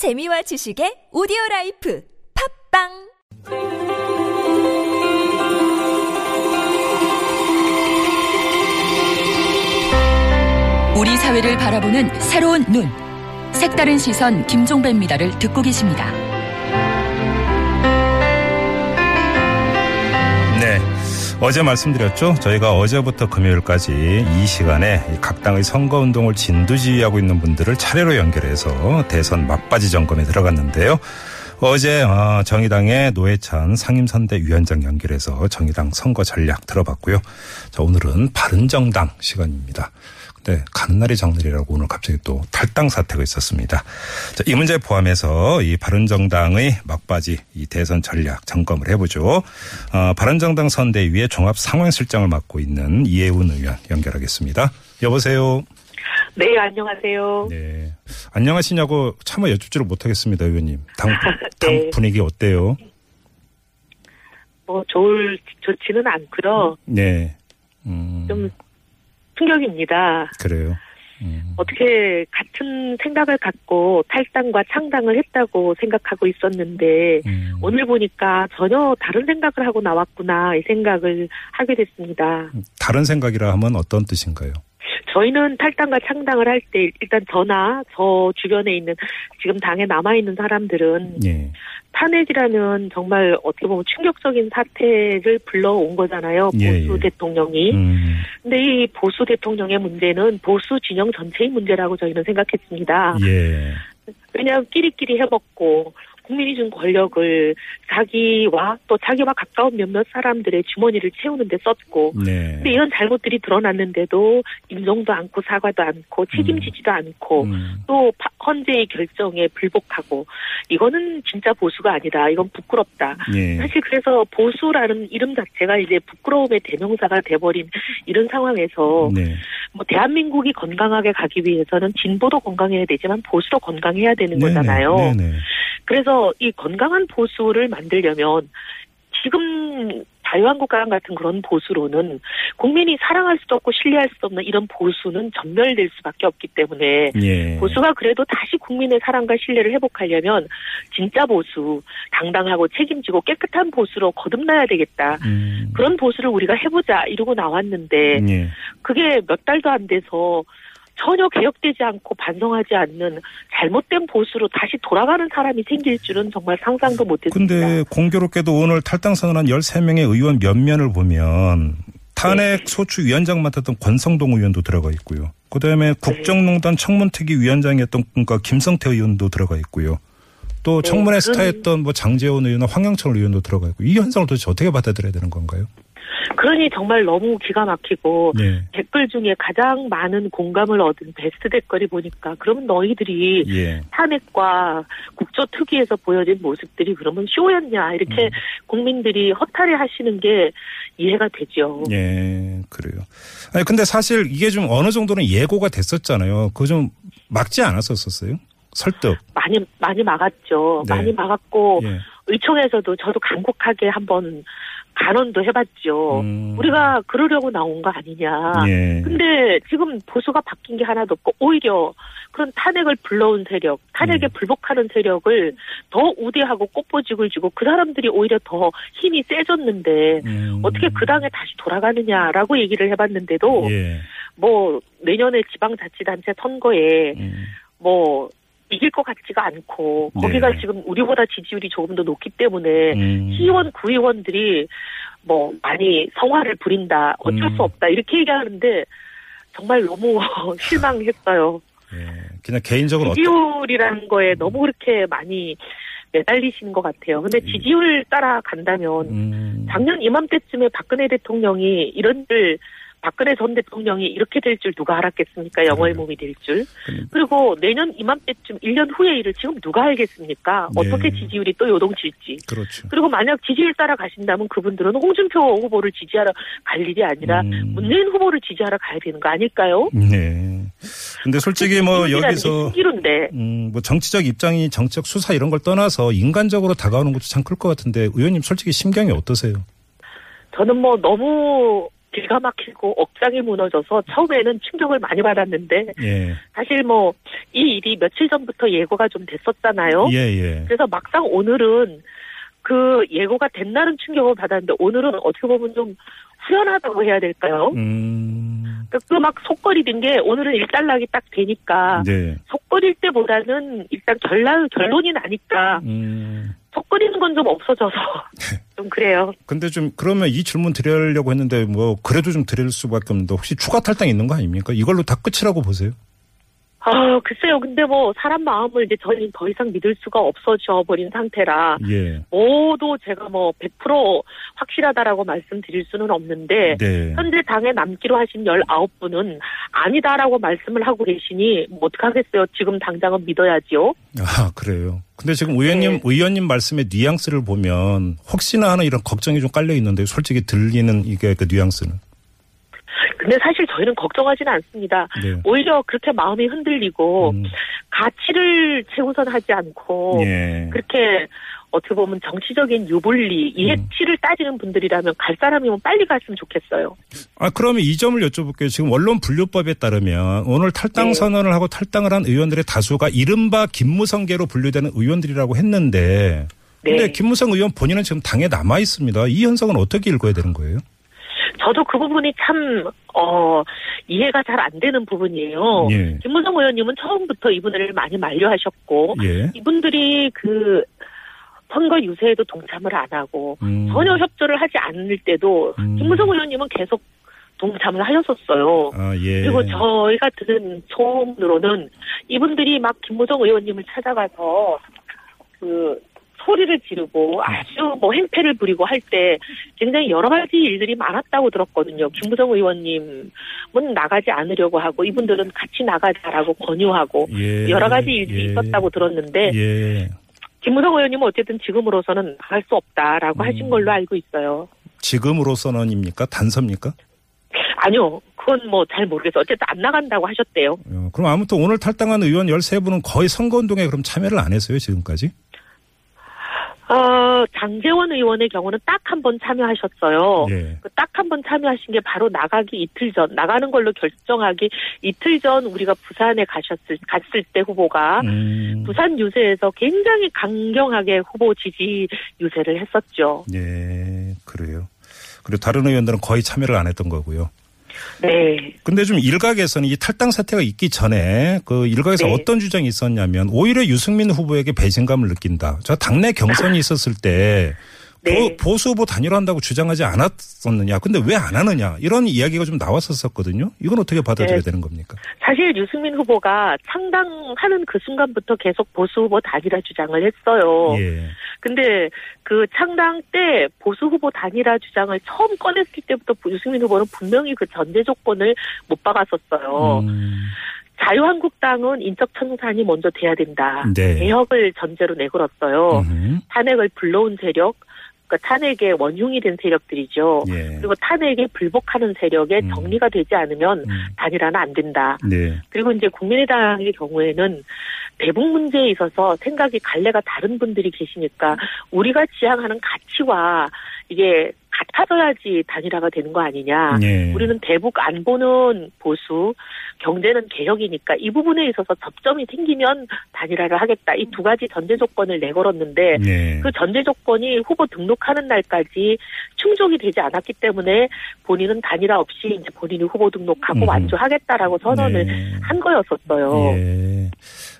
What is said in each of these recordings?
재미와 지식의 오디오 라이프 팟빵 우리 사회를 바라보는 새로운 눈. 색다른 시선 김종배입니다를 듣고 계십니다. 어제 말씀드렸죠. 저희가 어제부터 금요일까지 이 시간에 각 당의 선거운동을 진두지휘하고 있는 분들을 차례로 연결해서 대선 막바지 점검에 들어갔는데요. 어제 어, 정의당의 노회찬 상임선대위원장 연결해서 정의당 선거 전략 들어봤고요. 자, 오늘은 바른정당 시간입니다. 근데 가는 날이 장날이라고 오늘 갑자기 또 탈당 사태가 있었습니다. 자, 이 문제 포함해서 이 바른정당의 막바지 이 대선 전략 점검을 해보죠. 어, 바른정당 선대위의 종합 상황실장을 맡고 있는 이혜훈 의원 연결하겠습니다. 여보세요. 네, 안녕하세요. 네. 안녕하시냐고 차마 여쭙지를 못하겠습니다, 의원님. 당, 당 네. 분위기 어때요? 뭐 좋을 좋지는 않고요. 네. 음, 좀 충격입니다. 그래요. 음, 어떻게 같은 생각을 갖고 탈당과 창당을 했다고 생각하고 있었는데 음. 오늘 보니까 전혀 다른 생각을 하고 나왔구나 이 생각을 하게 됐습니다. 다른 생각이라 하면 어떤 뜻인가요? 저희는 탈당과 창당을 할 때 일단 저나 저 주변에 있는 지금 당에 남아 있는 사람들은 예. 탄핵이라는 정말 어떻게 보면 충격적인 사태를 불러온 거잖아요. 예, 보수 예. 대통령이. 음, 근데 이 보수 대통령의 문제는 보수 진영 전체의 문제라고 저희는 생각했습니다. 예. 왜냐하면 끼리끼리 해먹고 국민이 준 권력을 자기와 또 자기와 가까운 몇몇 사람들의 주머니를 채우는데 썼고 네. 근데 이런 잘못들이 드러났는데도 인정도 않고 사과도 않고 책임지지도 않고 음, 또 파- 헌재의 결정에 불복하고 이거는 진짜 보수가 아니다. 이건 부끄럽다. 예. 사실 그래서 보수라는 이름 자체가 이제 부끄러움의 대명사가 돼버린 이런 상황에서 네. 뭐 대한민국이 건강하게 가기 위해서는 진보도 건강해야 되지만 보수도 건강해야 되는 네네, 거잖아요. 네네. 그래서 이 건강한 보수를 만들려면 지금 자유한국 당 같은 그런 보수로는 국민이 사랑할 수도 없고 신뢰할 수 없는 이런 보수는 전멸될 수밖에 없기 때문에 예. 보수가 그래도 다시 국민의 사랑과 신뢰를 회복하려면 진짜 보수, 당당하고 책임지고 깨끗한 보수로 거듭나야 되겠다. 음, 그런 보수를 우리가 해보자 이러고 나왔는데 예. 그게 몇 달도 안 돼서 전혀 개혁되지 않고 반성하지 않는 잘못된 보수로 다시 돌아가는 사람이 생길 줄은 정말 상상도 못했습니다. 근데 공교롭게도 오늘 탈당 선언한 13명의 의원 면면을 보면 탄핵 소추 위원장 맡았던 권성동 의원도 들어가 있고요. 그다음에 국정농단 청문특위 위원장이었던 그러니까 김성태 의원도 들어가 있고요. 또 네, 청문회 그런- 스타였던 뭐 장재원 의원이나 황영철 의원도 들어가 있고 이 현상을 도대체 어떻게 받아들여야 되는 건가요? 그러니 정말 너무 기가 막히고 네. 댓글 중에 가장 많은 공감을 얻은 베스트 댓글이 보니까 그러면 너희들이 예. 탄핵과 국조 특위에서 보여진 모습들이 그러면 쇼였냐 이렇게 음. 국민들이 허탈해 하시는 게 이해가 되죠. 예, 그래요. 아니, 근데 사실 이게 좀 어느 정도는 예고가 됐었잖아요. 그거 좀 막지 않았었어요? 설득. 많이 많이 막았죠. 네. 많이 막았고 예. 의총에서도 저도 간곡하게 한번 간언도 해봤죠. 음. 우리가 그러려고 나온 거 아니냐. 예. 근데 지금 보수가 바뀐 게 하나도 없고 오히려 그런 탄핵을 불러온 세력, 탄핵에 음. 불복하는 세력을 더 우대하고 꽃보직을 주고 그 사람들이 오히려 더 힘이 세졌는데 음. 어떻게 그 당에 다시 돌아가느냐라고 얘기를 해봤는데도 예. 뭐 내년에 지방자치단체 선거에 음. 뭐 이길 것 같지가 않고 거기가 네. 지금 우리보다 지지율이 조금 더 높기 때문에 음. 시의원 구의원들이 뭐 많이 성화를 부린다 어쩔 음. 수 없다 이렇게 얘기하는데 정말 너무 실망했어요. 예. 그냥 개인적으로 어떤 지지율이라는 거에 너무 그렇게 많이 매달리시는 것 같아요. 근데 지지율 따라 간다면 음. 작년 이맘때쯤에 박근혜 대통령이 이런 일 박근혜 전 대통령이 이렇게 될 줄 누가 알았겠습니까? 영어의 그래요. 몸이 될 줄. 그럼- 그리고 내년 이맘때쯤 1년 후의 일을 지금 누가 알겠습니까? 네. 어떻게 지지율이 또 요동칠지. 그렇죠. 그리고 만약 지지율 따라 가신다면 그분들은 홍준표 후보를 지지하러 갈 일이 아니라 음. 문재인 후보를 지지하러 가야 되는 거 아닐까요? 네. 근데 솔직히 뭐 여기서 음, 뭐 정치적 입장이 정치적 수사 이런 걸 떠나서 인간적으로 다가오는 것도 참 클 것 같은데 의원님 솔직히 심경이 어떠세요? 저는 뭐 너무 기가 막히고 억장이 무너져서 처음에는 충격을 많이 받았는데 예. 사실 뭐 이 일이 며칠 전부터 예고가 좀 됐었잖아요. 예, 예. 그래서 막상 오늘은 그 예고가 된 날은 충격을 받았는데 오늘은 어떻게 보면 좀 후련하다고 해야 될까요? 음. 그막 속거리는 게 오늘은 일단락이 딱 되니까 네. 속거릴 때보다는 일단 결론 결론이 나니까 음. 속거리는 건 좀 없어져서 좀 그래요. 근데 좀 그러면 이 질문 드리려고 했는데 뭐 그래도 좀 드릴 수밖에 없는데 혹시 추가 탈당 있는 거 아닙니까? 이걸로 다 끝이라고 보세요? 아 글쎄요. 근데 뭐 사람 마음을 이제 저희는 더 이상 믿을 수가 없어져 버린 상태라 예. 모두 제가 뭐 100% 확실하다라고 말씀드릴 수는 없는데 네. 현재 당에 남기로 하신 19분은 아니다라고 말씀을 하고 계시니 뭐 어떡하겠어요. 지금 당장은 믿어야지요. 아, 그래요. 근데 지금 의원님, 네. 의원님 말씀의 뉘앙스를 보면 혹시나 하는 이런 걱정이 좀 깔려 있는데 솔직히 들리는 이게 그 뉘앙스는. 근데 사실 저희는 걱정하지는 않습니다. 네. 오히려 그렇게 마음이 흔들리고 음, 가치를 최우선하지 않고 예. 그렇게 어떻게 보면 정치적인 유불리, 이해치를 따지는 분들이라면 갈 사람이면 빨리 갔으면 좋겠어요. 아, 그러면 이 점을 여쭤볼게요. 지금 언론 분류법에 따르면 오늘 탈당 네. 선언을 하고 탈당을 한 의원들의 다수가 이른바 김무성계로 분류되는 의원들이라고 했는데 근데 네. 김무성 의원 본인은 지금 당에 남아 있습니다. 이 현상은 어떻게 읽어야 되는 거예요? 저도 그 부분이 참, 어, 이해가 잘 안 되는 부분이에요. 예. 김문성 의원님은 처음부터 이분을 많이 만류하셨고, 예. 이분들이 그 선거 유세에도 동참을 안 하고, 음. 전혀 협조를 하지 않을 때도, 음. 김문성 의원님은 계속 동참을 하셨었어요. 아, 예. 그리고 저희가 들은 소문으로는 이분들이 막 김무성 의원님을 찾아가서 그 소리를 지르고 아주 뭐 행패를 부리고 할 때 굉장히 여러 가지 일들이 많았다고 들었거든요. 김무성 의원님은 나가지 않으려고 하고 이분들은 같이 나가자라고 권유하고 예. 여러 가지 일들이 예. 있었다고 들었는데 예. 김무성 의원님은 어쨌든 지금으로서는 나갈 수 없다라고 하신 음. 걸로 알고 있어요. 지금으로서는입니까? 단서입니까? 아니요. 그건 뭐 잘 모르겠어요. 어쨌든 안 나간다고 하셨대요. 어, 그럼 아무튼 오늘 탈당한 의원 13분은 거의 선거운동에 그럼 참여를 안 했어요, 지금까지? 어, 장재원 의원의 경우는 딱 한 번 참여하셨어요. 예. 그딱 한 번 참여하신 게 바로 나가기 이틀 전, 나가는 걸로 결정하기 이틀 전 우리가 부산에 가셨을, 갔을 때 후보가 음, 부산 유세에서 굉장히 강경하게 후보 지지 유세를 했었죠. 예, 그래요. 그리고 다른 의원들은 거의 참여를 안 했던 거고요. 네. 근데 좀 일각에서는 이 탈당 사태가 있기 전에 그 일각에서 네. 어떤 주장이 있었냐면 오히려 유승민 후보에게 배신감을 느낀다. 저 당내 경선이 있었을 때 네. 보, 수 후보 단일화한다고 주장하지 않았었느냐. 근데 왜 안 하느냐. 이런 이야기가 좀 나왔었거든요. 이건 어떻게 받아들여야 네. 되는 겁니까? 사실 유승민 후보가 창당하는 그 순간부터 계속 보수 후보 단일화 주장을 했어요. 예. 근데 그 창당 때 보수 후보 단일화 주장을 처음 꺼냈을 때부터 유승민 후보는 분명히 그 전제 조건을 못 박았었어요. 음, 자유한국당은 인적 청산이 먼저 돼야 된다. 네. 개혁을 전제로 내걸었어요. 음흠. 탄핵을 불러온 세력, 그러니까 탄핵에 원흉이 된 세력들이죠. 예. 그리고 탄핵에 불복하는 세력에 음. 정리가 되지 않으면 음, 단일화는 안 된다. 네. 그리고 이제 국민의당의 경우에는 대북 문제에 있어서 생각이 갈래가 다른 분들이 계시니까 우리가 지향하는 가치와 이게 같아져야지 단일화가 되는 거 아니냐. 예. 우리는 대북 안보는 보수, 경제는 개혁이니까 이 부분에 있어서 접점이 생기면 단일화를 하겠다. 이 두 가지 전제 조건을 내걸었는데 예. 그 전제 조건이 후보 등록하는 날까지 충족이 되지 않았기 때문에 본인은 단일화 없이 이제 본인이 후보 등록하고 음. 완주하겠다라고 선언을 네. 한 거였었어요.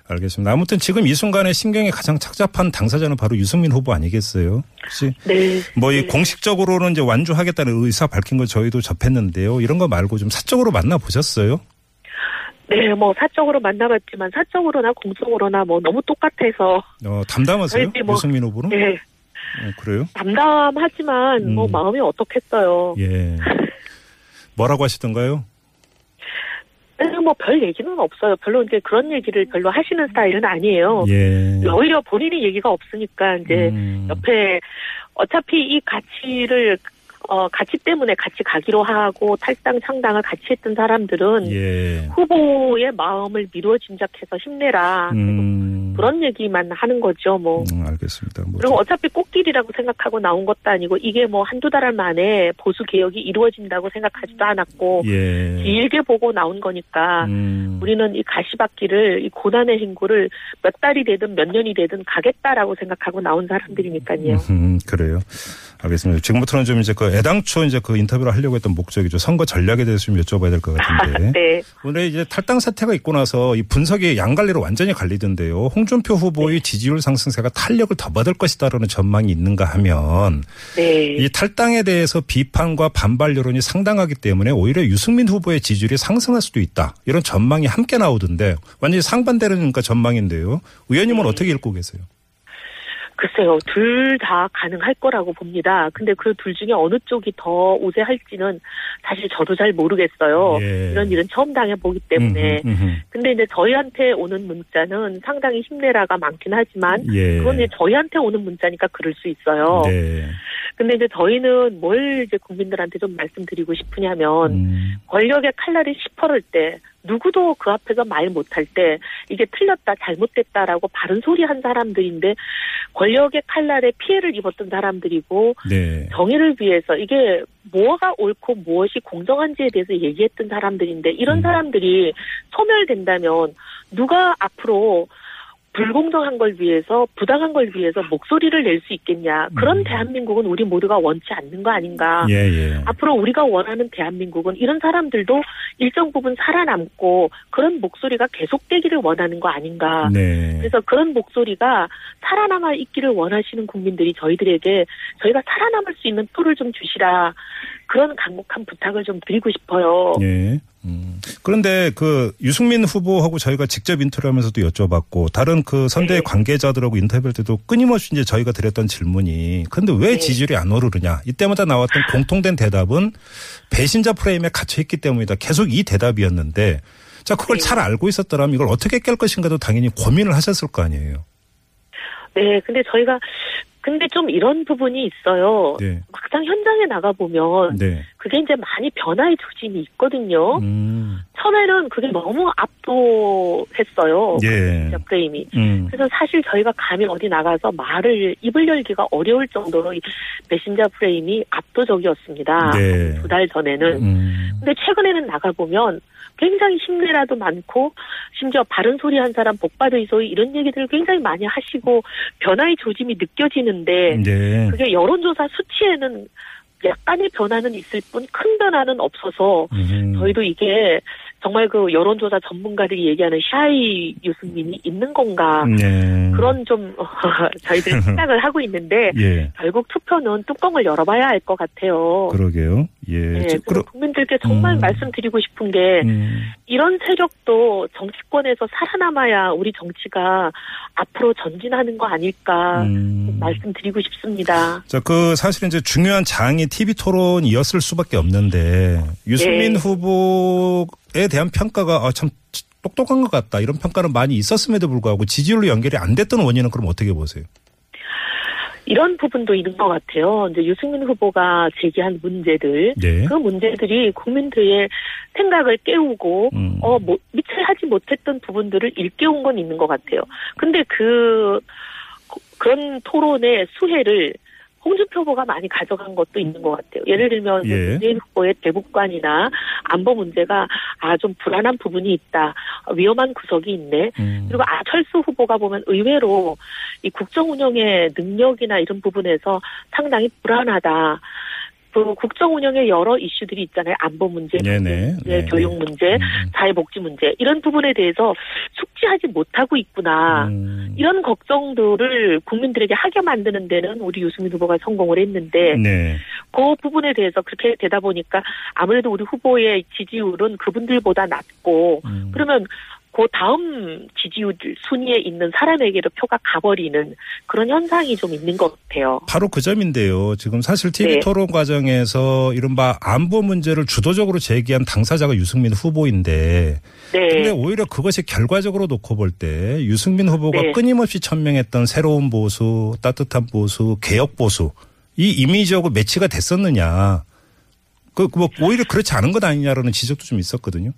예. 알겠습니다. 아무튼 지금 이 순간에 신경이 가장 착잡한 당사자는 바로 유승민 후보 아니겠어요? 혹시 네. 뭐이 네. 공식적으로는 이제 완주하겠다는 의사 밝힌 거 저희도 접했는데요. 이런 거 말고 좀 사적으로 만나 보셨어요? 네, 뭐 사적으로 만나봤지만 사적으로나 공적으로나 뭐 너무 똑같아서 어, 담담하세요? 뭐- 유승민 후보는? 네, 어, 그래요? 담담하지만 뭐 음. 마음이 어떻겠어요. 예. 뭐라고 하시던가요? 뭐 별 얘기는 없어요. 별로 이제 그런 얘기를 별로 하시는 스타일은 아니에요. 예. 오히려 본인이 얘기가 없으니까 이제 음, 옆에 어차피 이 가치를 어, 가치 때문에 같이 가기로 하고 탈당 창당을 같이 했던 사람들은 예. 후보의 마음을 미루어 짐작해서 힘내라. 음. 그런 얘기만 하는 거죠, 뭐. 음, 알겠습니다. 뭐 그리고 어차피 꽃길이라고 생각하고 나온 것도 아니고 이게 뭐 한두 달 만에 보수 개혁이 이루어진다고 생각하지도 않았고 예. 길게 보고 나온 거니까 음. 우리는 이 가시밭길을 이 고난의 행구를 몇 달이 되든 몇 년이 되든 가겠다라고 생각하고 나온 사람들이니까요. 음, 그래요. 알겠습니다. 지금부터는 좀 이제 그 애당초 이제 그 인터뷰를 하려고 했던 목적이죠. 선거 전략에 대해서 좀 여쭤봐야 될 것 같은데. 네. 오늘 이제 탈당 사태가 있고 나서 이 분석이 양갈래로 완전히 갈리던데요. 홍준표 후보의 네. 지지율 상승세가 탄력을 더 받을 것이다라는 전망이 있는가 하면 네. 이 탈당에 대해서 비판과 반발 여론이 상당하기 때문에 오히려 유승민 후보의 지지율이 상승할 수도 있다. 이런 전망이 함께 나오던데 완전히 상반되는 그러니까 전망인데요. 의원님은 네. 어떻게 읽고 계세요? 글쎄요, 둘 다 가능할 거라고 봅니다. 근데 그 둘 중에 어느 쪽이 더 우세할지는 사실 저도 잘 모르겠어요. 예. 이런 일은 처음 당해보기 때문에. 음흠, 음흠. 근데 이제 저희한테 오는 문자는 상당히 힘내라가 많긴 하지만 예. 그건 이제 저희한테 오는 문자니까 그럴 수 있어요. 네. 근데 이제 저희는 뭘 이제 국민들한테 좀 말씀드리고 싶으냐면 음. 권력의 칼날이 시퍼럴 때 누구도 그 앞에서 말 못할 때 이게 틀렸다 잘못됐다라고 바른 소리 한 사람들인데 권력의 칼날에 피해를 입었던 사람들이고 네. 정의를 위해서 이게 뭐가 옳고 무엇이 공정한지에 대해서 얘기했던 사람들인데 이런 음. 사람들이 소멸된다면 누가 앞으로 불공정한 걸 위해서 부당한 걸 위해서 목소리를 낼 수 있겠냐 그런 음. 대한민국은 우리 모두가 원치 않는 거 아닌가 예, 예. 앞으로 우리가 원하는 대한민국은 이런 사람들도 일정 부분 살아남고 그런 목소리가 계속되기를 원하는 거 아닌가. 네. 그래서 그런 목소리가 살아남아 있기를 원하시는 국민들이 저희들에게 저희가 살아남을 수 있는 표를 좀 주시라. 그런 강력한 부탁을 좀 드리고 싶어요. 예. 음. 그런데 그 유승민 후보하고 저희가 직접 인터뷰 하면서도 여쭤봤고 다른 그 선대 네. 관계자들하고 인터뷰할 때도 끊임없이 이제 저희가 드렸던 질문이 근데 왜 네. 지지율이 안 오르느냐 이때마다 나왔던 공통된 대답은 배신자 프레임에 갇혀 있기 때문이다. 계속 이 대답이었는데 자 그걸 네. 잘 알고 있었더라면 이걸 어떻게 깰 것인가도 당연히 고민을 하셨을 거 아니에요. 네, 근데 저희가 근데 좀 이런 부분이 있어요. 네. 막상 현장에 나가 보면 네. 그게 이제 많이 변화의 조짐이 있거든요. 음. 처음에는 그게 너무 압도했어요. 예. 프레임이. 음. 그래서 사실 저희가 감히 어디 나가서 말을 입을 열기가 어려울 정도로 이 메신저 프레임이 압도적이었습니다. 네. 두달 전에는. 음. 근데 최근에는 나가보면 굉장히 힘내라도 많고 심지어 바른 소리 한 사람 복받으이소이 이런 얘기들을 굉장히 많이 하시고 변화의 조짐이 느껴지는데 네. 그게 여론조사 수치에는 약간의 변화는 있을 뿐 큰 변화는 없어서 음. 저희도 이게 정말 그 여론조사 전문가들이 얘기하는 샤이 유승민이 있는 건가 네. 그런 좀 저희들 생각을 하고 있는데 예. 결국 투표는 뚜껑을 열어봐야 알것 같아요. 그러게요. 예. 네, 그러- 국민들께 정말 음. 말씀드리고 싶은 게 음. 이런 세력도 정치권에서 살아남아야 우리 정치가 앞으로 전진하는 거 아닐까 음. 말씀드리고 싶습니다. 자, 그 사실 이제 중요한 장이 TV 토론이었을 수밖에 없는데 유승민 네. 후보에 대한 평가가 아, 참 똑똑한 것 같다 이런 평가는 많이 있었음에도 불구하고 지지율로 연결이 안 됐던 원인은 그럼 어떻게 보세요? 이런 부분도 있는 것 같아요. 이제 유승민 후보가 제기한 문제들, 네. 그 문제들이 국민들의 생각을 깨우고, 음. 어, 뭐, 미처 하지 못했던 부분들을 일깨운 건 있는 것 같아요. 근데 그, 그- 그런 토론의 수혜를 홍준표 후보가 많이 가져간 것도 있는 것 같아요. 예를 들면 예. 문재인 후보의 대북관이나 안보 문제가 아 좀 불안한 부분이 있다, 위험한 구석이 있네. 음. 그리고 아철수 후보가 보면 의외로 이 국정 운영의 능력이나 이런 부분에서 상당히 불안하다. 그 국정 운영의 여러 이슈들이 있잖아요. 안보 문제, 네네. 문제, 네, 교육 네. 문제, 음. 사회복지 문제 이런 부분에 대해서 숙지하지 못하고 있구나. 음. 이런 걱정들을 국민들에게 하게 만드는 데는 우리 유승민 후보가 성공을 했는데 네. 그 부분에 대해서 그렇게 되다 보니까 아무래도 우리 후보의 지지율은 그분들보다 낮고 음. 그러면 그 다음 지지율 순위에 있는 사람에게로 표가 가버리는 그런 현상이 좀 있는 것 같아요. 바로 그 점인데요. 지금 사실 TV 네. 토론 과정에서 이른바 안보 문제를 주도적으로 제기한 당사자가 유승민 후보인데 근데 네. 오히려 그것이 결과적으로 놓고 볼 때 유승민 후보가 네. 끊임없이 천명했던 새로운 보수, 따뜻한 보수, 개혁 보수 이 이미지하고 매치가 됐었느냐. 그, 뭐, 오히려 그렇지 않은 것 아니냐라는 지적도 좀 있었거든요.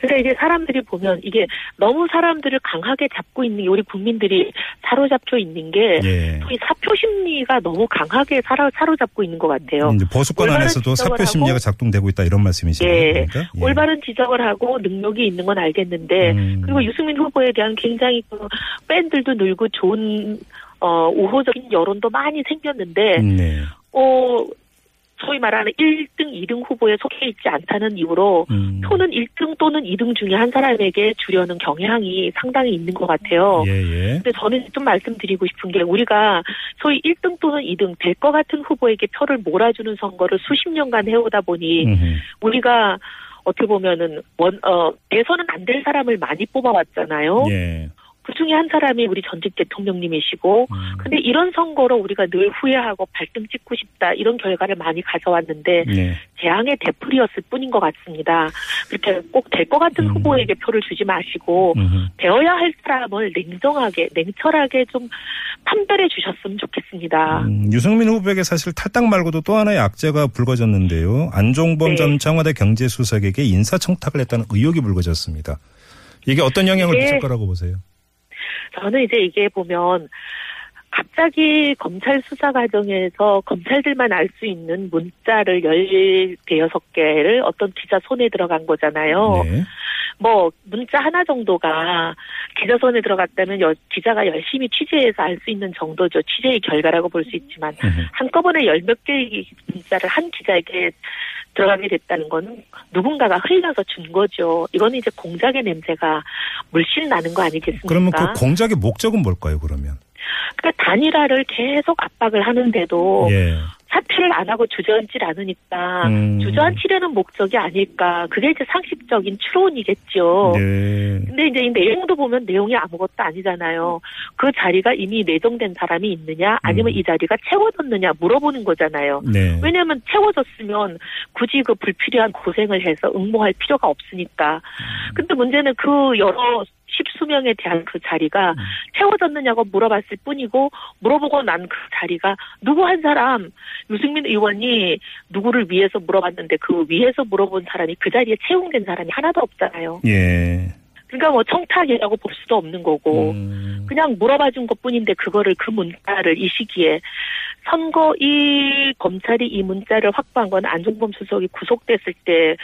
근데 이제 사람들이 보면 이게 너무 사람들을 강하게 잡고 있는 게 우리 국민들이 사로잡혀 있는 게 예. 사표 심리가 너무 강하게 사로, 사로잡고 있는 것 같아요. 이제 보수권 안에서도 사표 심리가 작동되고 있다 이런 말씀이시죠. 예. 그러니까? 예. 올바른 지적을 하고 능력이 있는 건 알겠는데 음. 그리고 유승민 후보에 대한 굉장히 그 팬들도 늘고 좋은 어 우호적인 여론도 많이 생겼는데 네. 어 소위 말하는 1등, 2등 후보에 속해 있지 않다는 이유로 음. 표는 1등 또는 2등 중에 한 사람에게 주려는 경향이 상당히 있는 것 같아요. 예, 예. 근데 저는 좀 말씀드리고 싶은 게 우리가 소위 1등 또는 2등 될 것 같은 후보에게 표를 몰아주는 선거를 수십 년간 해오다 보니 음흠. 우리가 어떻게 보면은 원, 어, 대선은 안 될 사람을 많이 뽑아왔잖아요. 예. 그 중에 한 사람이 우리 전직 대통령님이시고, 음. 근데 이런 선거로 우리가 늘 후회하고 발등 찍고 싶다 이런 결과를 많이 가져왔는데 네. 재앙의 되풀이였을 뿐인 것 같습니다. 그렇게 꼭 될 것 같은 음. 후보에게 표를 주지 마시고 음흠. 되어야 할 사람을 냉정하게 냉철하게 좀 판별해 주셨으면 좋겠습니다. 음, 유승민 후보에게 사실 탈당 말고도 또 하나의 악재가 불거졌는데요. 안종범 네. 전 청와대 경제수석에게 인사청탁을 했다는 의혹이 불거졌습니다. 이게 어떤 영향을 미칠 거라고 보세요? 저는 이제 이게 보면 갑자기 검찰 수사 과정에서 검찰들만 알 수 있는 문자를 16개를 어떤 기자 손에 들어간 거잖아요. 네. 뭐 문자 하나 정도가 기자 손에 들어갔다면 여- 기자가 열심히 취재해서 알 수 있는 정도죠. 취재의 결과라고 볼 수 있지만. 한꺼번에 열 몇 개의 문자를 한 기자에게 들어가게 됐다는 거는 누군가가 흘려서 준 거죠. 이거는 이제 공작의 냄새가 물씬 나는 거 아니겠습니까? 그러면 그 공작의 목적은 뭘까요, 그러면? 그러니까 단일화를 계속 압박을 하는데도 예. 사퇴를 안 하고 주저앉질 않으니까 음. 주저앉히려는 목적이 아닐까. 그게 이제 상식적인 추론이겠죠. 네. 근데 이제 이 내용도 보면 내용이 아무것도 아니잖아요. 그 자리가 이미 내정된 사람이 있느냐, 아니면 음. 이 자리가 채워졌느냐 물어보는 거잖아요. 네. 왜냐하면 채워졌으면 굳이 그 불필요한 고생을 해서 응모할 필요가 없으니까. 음. 근데 문제는 그 여러 십수명에 대한 그 자리가 음. 채워졌느냐고 물어봤을 뿐이고 물어보고 난 그 자리가 누구 한 사람 유승민 의원이 누구를 위해서 물어봤는데 그 위해서 물어본 사람이 그 자리에 채용된 사람이 하나도 없잖아요. 예. 그러니까 뭐 청탁이라고 볼 수도 없는 거고 음. 그냥 물어봐 준 것뿐인데 그거를 그 문자를 이 시기에 선거 이 검찰이 이 문자를 확보한 건 안종범 수석이 구속됐을 때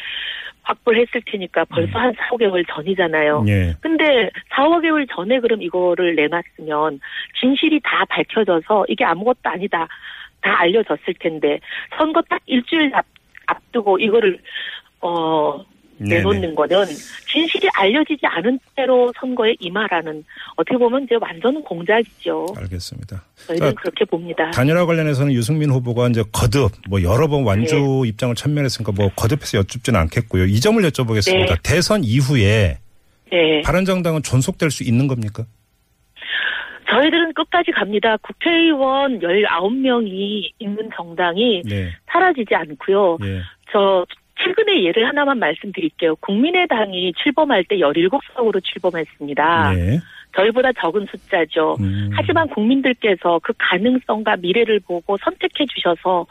확보를 했을 테니까 벌써 한 4, 5개월 전이잖아요. 예. 근데 4, 5개월 전에 그럼 이거를 내놨으면 진실이 다 밝혀져서 이게 아무것도 아니다. 다 알려졌을 텐데 선거 딱 일주일 앞, 앞두고 이거를 어. 내놓는 거는 진실이 알려지지 않은 채로 선거에 임하라는 어떻게 보면 이제 완전 공작이죠. 알겠습니다. 저희는 자, 그렇게 봅니다. 단일화 관련해서는 유승민 후보가 이제 거듭 뭐 여러 번 완주 네. 입장을 천면했으니까 뭐 거듭해서 여쭙지는 않겠고요. 이 점을 여쭤보겠습니다. 네. 대선 이후에 네. 바른정당은 존속될 수 있는 겁니까? 저희들은 끝까지 갑니다. 국회의원 19명이 있는 정당이 네. 사라지지 않고요. 예. 저 최근에 예를 하나만 말씀드릴게요. 국민의당이 출범할 때 17석으로 출범했습니다. 네. 저희보다 적은 숫자죠. 음. 하지만 국민들께서 그 가능성과 미래를 보고 선택해 주셔서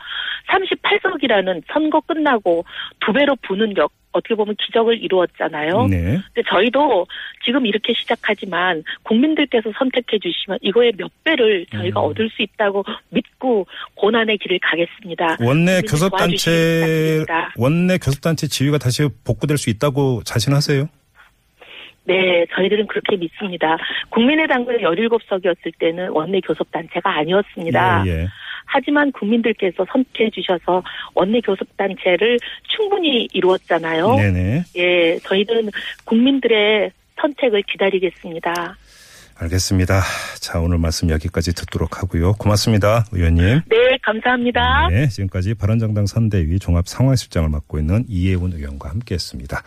38석이라는 선거 끝나고 두 배로 부는 격 어떻게 보면 기적을 이루었잖아요. 네. 근데 저희도 지금 이렇게 시작하지만 국민들께서 선택해 주시면 이거의 몇 배를 저희가 음. 얻을 수 있다고 믿고 고난의 길을 가겠습니다. 원내 교섭단체. 원내 교섭단체 지위가 다시 복구될 수 있다고 자신하세요? 네, 저희들은 그렇게 믿습니다. 국민의당은 17석이었을 때는 원내 교섭단체가 아니었습니다. 예, 예. 하지만 국민들께서 선택해 주셔서 원내 교섭단체를 충분히 이루었잖아요. 네네. 예, 저희들은 국민들의 선택을 기다리겠습니다. 알겠습니다. 자, 오늘 말씀 여기까지 듣도록 하고요. 고맙습니다, 의원님. 네, 감사합니다. 네, 지금까지 바른정당 선대위 종합 상황실장을 맡고 있는 이혜훈 의원과 함께했습니다.